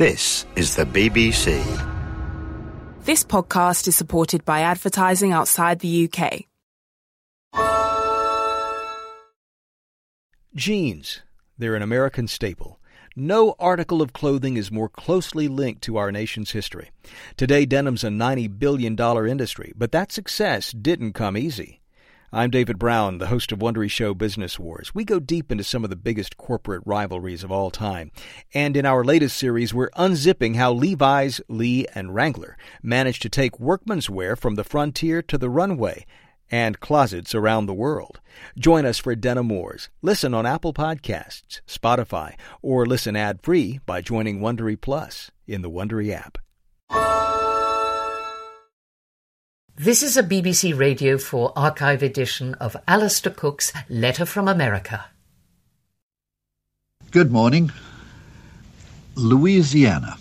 This is the BBC. This podcast is supported by advertising outside the UK. Jeans. They're an American staple. No article of clothing is more closely linked to our nation's history. Today, denim's a $90 billion industry, but that success didn't come easy. I'm David Brown, the host of Wondery Show Business Wars. We go deep into some of the biggest corporate rivalries of all time. And in our latest series, we're unzipping how Levi's, Lee, and Wrangler managed to take workman's wear from the frontier to the runway and closets around the world. Join us for Denim Wars. Listen on Apple Podcasts, Spotify, or listen ad-free by joining Wondery Plus in the Wondery app. This is a BBC Radio 4 archive edition of Alistair Cooke's Letter from America. Good morning. Louisiana.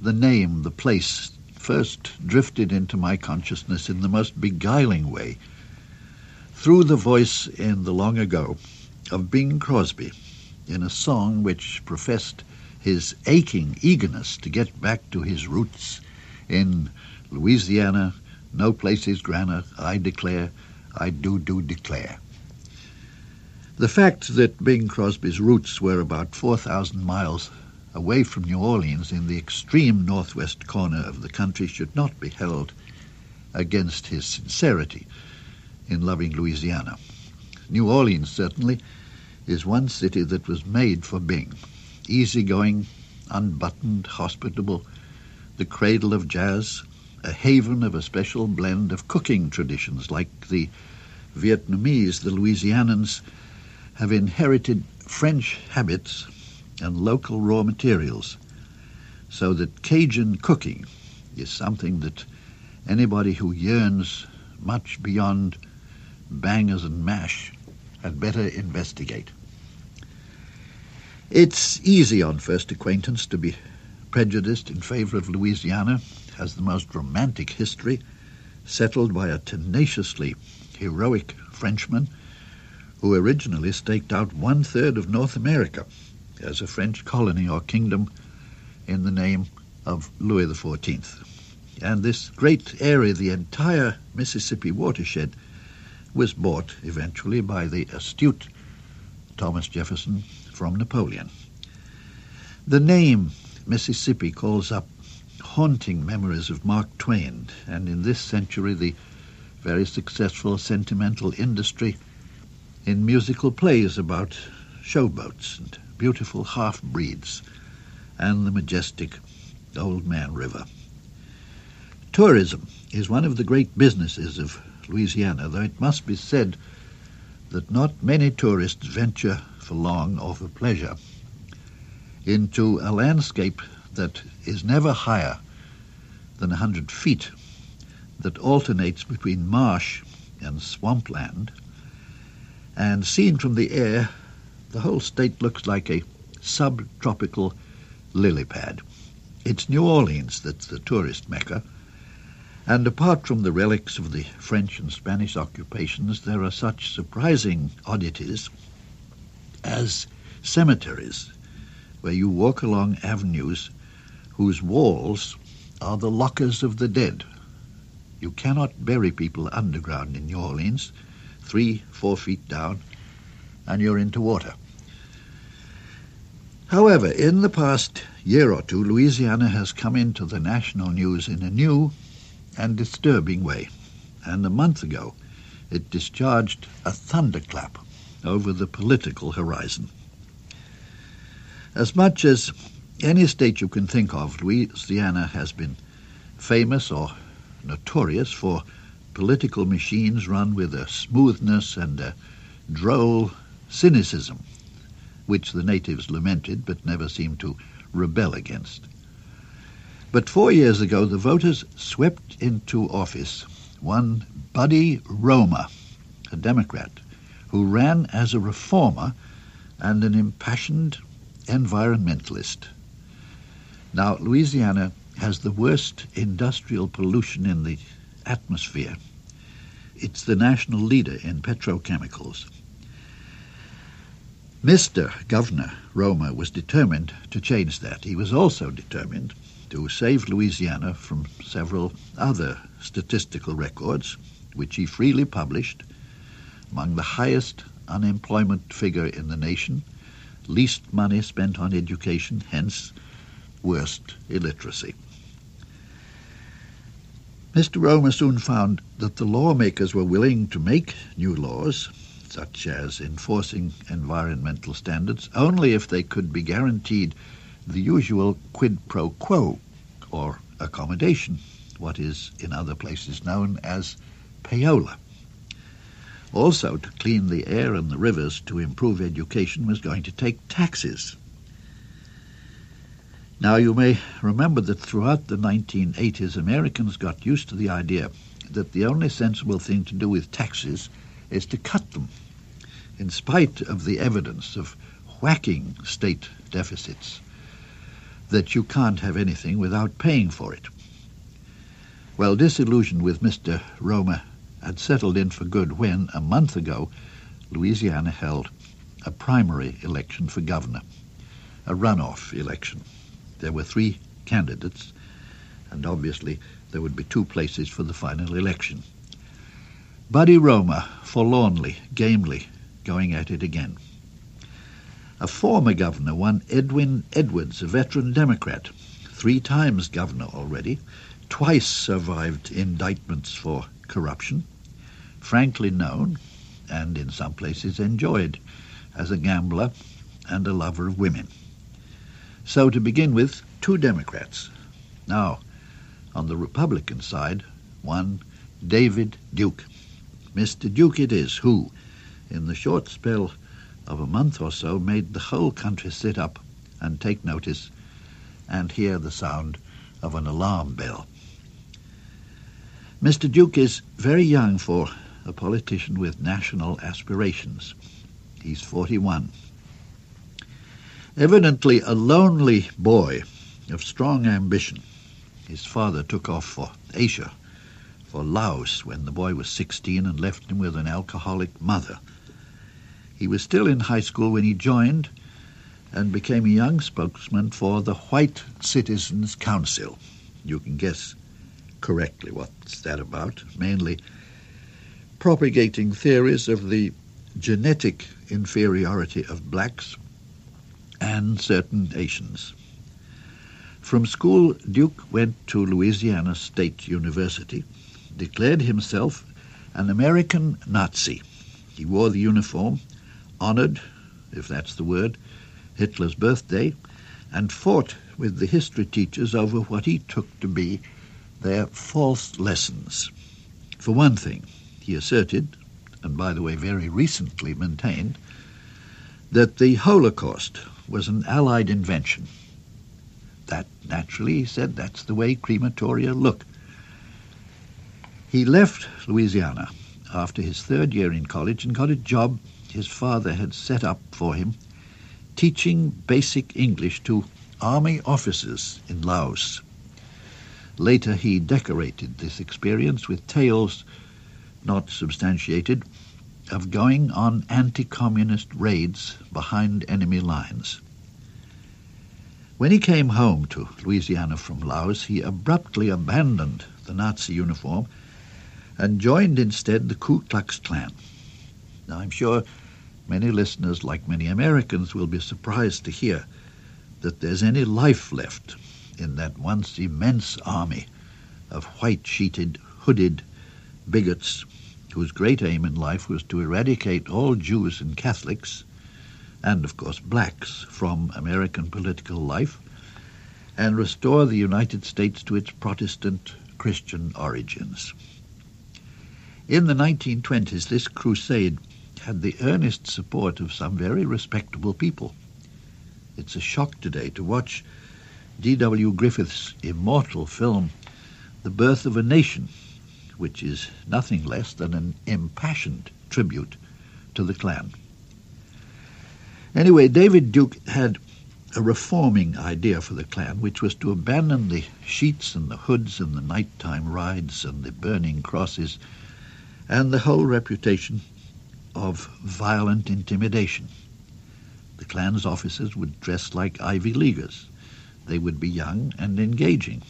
The name, the place, first drifted into my consciousness in the most beguiling way through the voice in the long ago of Bing Crosby in a song which professed his aching eagerness to get back to his roots in Louisiana, no place is I declare, I do do declare. The fact that Bing Crosby's roots were about 4,000 miles away from New Orleans in the extreme northwest corner of the country should not be held against his sincerity in loving Louisiana. New Orleans, certainly, is one city that was made for Bing. Easygoing, unbuttoned, hospitable, the cradle of jazz, a haven of a special blend of cooking traditions like the Vietnamese, the Louisianans have inherited French habits and local raw materials, so that Cajun cooking is something that anybody who yearns much beyond bangers and mash had better investigate. It's easy on first acquaintance to be prejudiced in favor of Louisiana has the most romantic history, settled by a tenaciously heroic Frenchman who originally staked out one third of North America as a French colony or kingdom in the name of Louis XIV. And this great area, the entire Mississippi watershed, was bought eventually by the astute Thomas Jefferson from Napoleon. The name Mississippi calls up haunting memories of Mark Twain, and in this century the very successful sentimental industry in musical plays about showboats and beautiful half-breeds and the majestic Old Man River. Tourism is one of the great businesses of Louisiana, though it must be said that not many tourists venture for long or for pleasure into a landscape that is never higher than a hundred feet, that alternates between marsh and swampland, and seen from the air, the whole state looks like a subtropical lily pad. It's New Orleans that's the tourist mecca, and apart from the relics of the French and Spanish occupations, there are such surprising oddities as cemeteries, where you walk along avenues whose walls are the lockers of the dead. You cannot bury people underground in New Orleans, three, four feet down, and you're into water. However, in the past year or two, Louisiana has come into the national news in a new and disturbing way. And a month ago, it discharged a thunderclap over the political horizon. As much as any state you can think of, Louisiana has been famous or notorious for political machines run with a smoothness and a droll cynicism, which the natives lamented but never seemed to rebel against. But four years ago, the voters swept into office one Buddy Roemer, a Democrat, who ran as a reformer and an impassioned environmentalist. Now, Louisiana has the worst industrial pollution in the atmosphere. It's the national leader in petrochemicals. Mr. Governor Roemer was determined to change that. He was also determined to save Louisiana from several other statistical records, which he freely published, among the highest unemployment figure in the nation, least money spent on education, hence worst illiteracy. Mr. Roemer soon found that the lawmakers were willing to make new laws, such as enforcing environmental standards, only if they could be guaranteed the usual quid pro quo, or accommodation, what is in other places known as payola. Also, to clean the air and the rivers to improve education was going to take taxes. Now, you may remember that throughout the 1980s, Americans got used to the idea that the only sensible thing to do with taxes is to cut them, in spite of the evidence of whacking state deficits, that you can't have anything without paying for it. Well, disillusioned with Mr. Roemer had settled in for good when, a month ago, Louisiana held a primary election for governor, a runoff election. There were three candidates, and obviously there would be two places for the final election. Buddy Roemer, forlornly, gamely, going at it again. A former governor, one Edwin Edwards, a veteran Democrat, three times governor already, twice survived indictments for corruption, frankly known, and in some places enjoyed, as a gambler and a lover of women. So to begin with, two Democrats. Now, on the Republican side, one David Duke. Mr. Duke it is who, in the short spell of a month or so, made the whole country sit up and take notice and hear the sound of an alarm bell. Mr. Duke is very young for a politician with national aspirations. He's 41. Evidently a lonely boy of strong ambition. His father took off for Asia, for Laos, when the boy was 16 and left him with an alcoholic mother. He was still in high school when he joined and became a young spokesman for the White Citizens Council. You can guess correctly what's that about. Mainly propagating theories of the genetic inferiority of blacks and certain Asians. From school, Duke went to Louisiana State University, declared himself an American Nazi. He wore the uniform, honored, if that's the word, Hitler's birthday, and fought with the history teachers over what he took to be their false lessons. For one thing, he asserted, and by the way very recently maintained, that the Holocaust was an Allied invention. That, naturally, he said, that's the way crematoria look. He left Louisiana after his third year in college and got a job his father had set up for him teaching basic English to army officers in Laos. Later he decorated this experience with tales, not substantiated, of going on anti-communist raids behind enemy lines. When he came home to Louisiana from Laos, he abruptly abandoned the Nazi uniform and joined instead the Ku Klux Klan. Now, I'm sure many listeners, like many Americans, will be surprised to hear that there's any life left in that once immense army of white-sheeted, hooded bigots whose great aim in life was to eradicate all Jews and Catholics, and of course blacks, from American political life, and restore the United States to its Protestant Christian origins. In the 1920s, this crusade had the earnest support of some very respectable people. It's a shock today to watch D.W. Griffith's immortal film, The Birth of a Nation, which is nothing less than an impassioned tribute to the Klan. Anyway, David Duke had a reforming idea for the Klan, which was to abandon the sheets and the hoods and the nighttime rides and the burning crosses and the whole reputation of violent intimidation. The Klan's officers would dress like Ivy Leaguers. They would be young and engaging.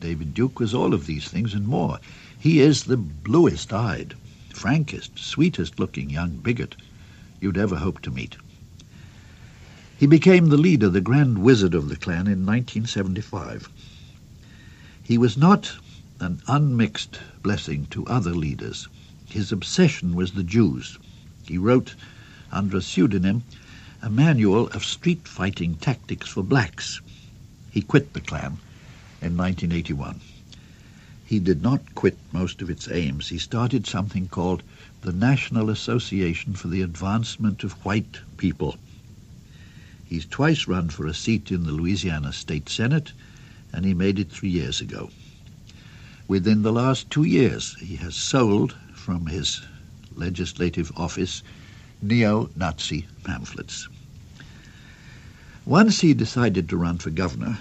David Duke was all of these things and more. He is the bluest-eyed, frankest, sweetest-looking young bigot you'd ever hope to meet. He became the leader, the grand wizard of the Klan in 1975. He was not an unmixed blessing to other leaders. His obsession was the Jews. He wrote, under a pseudonym, a manual of street fighting tactics for blacks. He quit the Klan in 1981. He did not quit most of its aims. He started something called the National Association for the Advancement of White People. He's twice run for a seat in the Louisiana State Senate, and he made it three years ago. Within the last two years, he has sold from his legislative office neo-Nazi pamphlets. Once he decided to run for governor,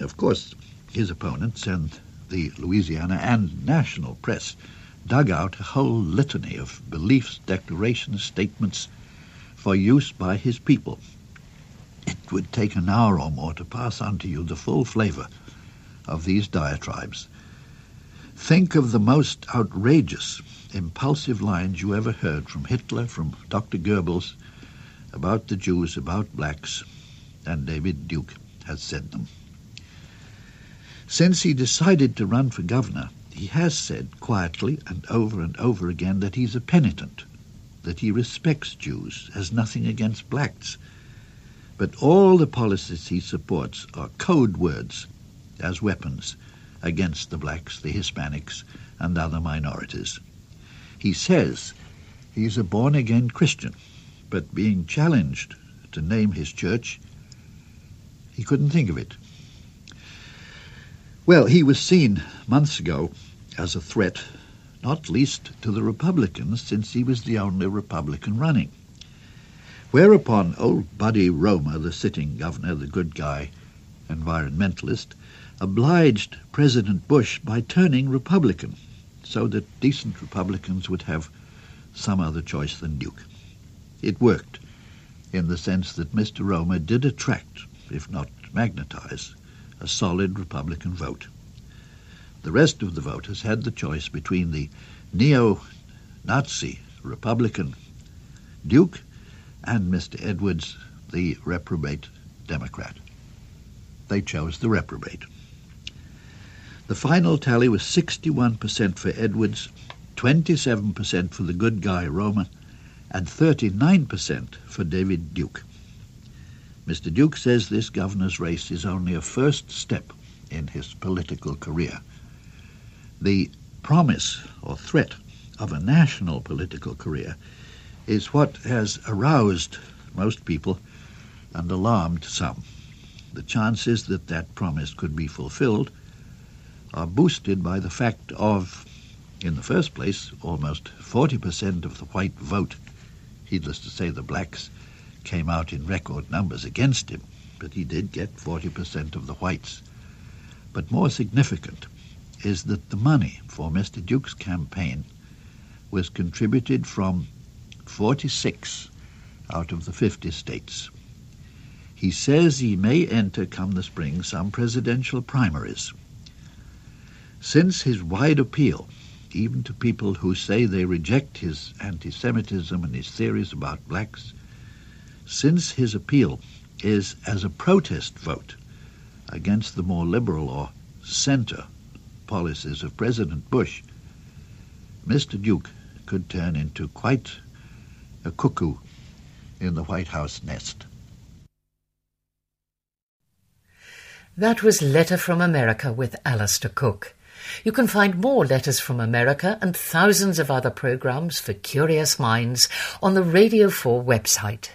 of course, his opponents and the Louisiana and national press dug out a whole litany of beliefs, declarations, statements for use by his people. It would take an hour or more to pass on to you the full flavor of these diatribes. Think of the most outrageous, impulsive lines you ever heard from Hitler, from Dr. Goebbels, about the Jews, about blacks, and David Duke has said them. Since he decided to run for governor, he has said quietly and over and over again that he's a penitent, that he respects Jews, has nothing against blacks, but all the policies he supports are code words as weapons against the blacks, the Hispanics, and other minorities. He says he's a born-again Christian, but being challenged to name his church, he couldn't think of it. Well, he was seen months ago as a threat, not least to the Republicans, since he was the only Republican running. Whereupon old Buddy Roemer, the sitting governor, the good guy, environmentalist, obliged President Bush by turning Republican, so that decent Republicans would have some other choice than Duke. It worked, in the sense that Mr. Roemer did attract, if not magnetize, a solid Republican vote. The rest of the voters had the choice between the neo-Nazi Republican Duke and Mr. Edwards, the reprobate Democrat. They chose the reprobate. The final tally was 61% for Edwards, 27% for the good guy Roemer, and 39% for David Duke. Mr. Duke says this governor's race is only a first step in his political career. The promise or threat of a national political career is what has aroused most people and alarmed some. The chances that that promise could be fulfilled are boosted by the fact of, in the first place, almost 40% of the white vote, heedless to say the blacks, came out in record numbers against him, but he did get 40% of the whites. But more significant is that the money for Mr. Duke's campaign was contributed from 46 out of the 50 states. He says he may enter come the spring some presidential primaries. Since his wide appeal, even to people who say they reject his anti-Semitism and his theories about blacks, since his appeal is as a protest vote against the more liberal or center policies of President Bush, Mr. Duke could turn into quite a cuckoo in the White House nest. That was Letter from America with Alistair Cooke. You can find more Letters from America and thousands of other programs for curious minds on the Radio 4 website.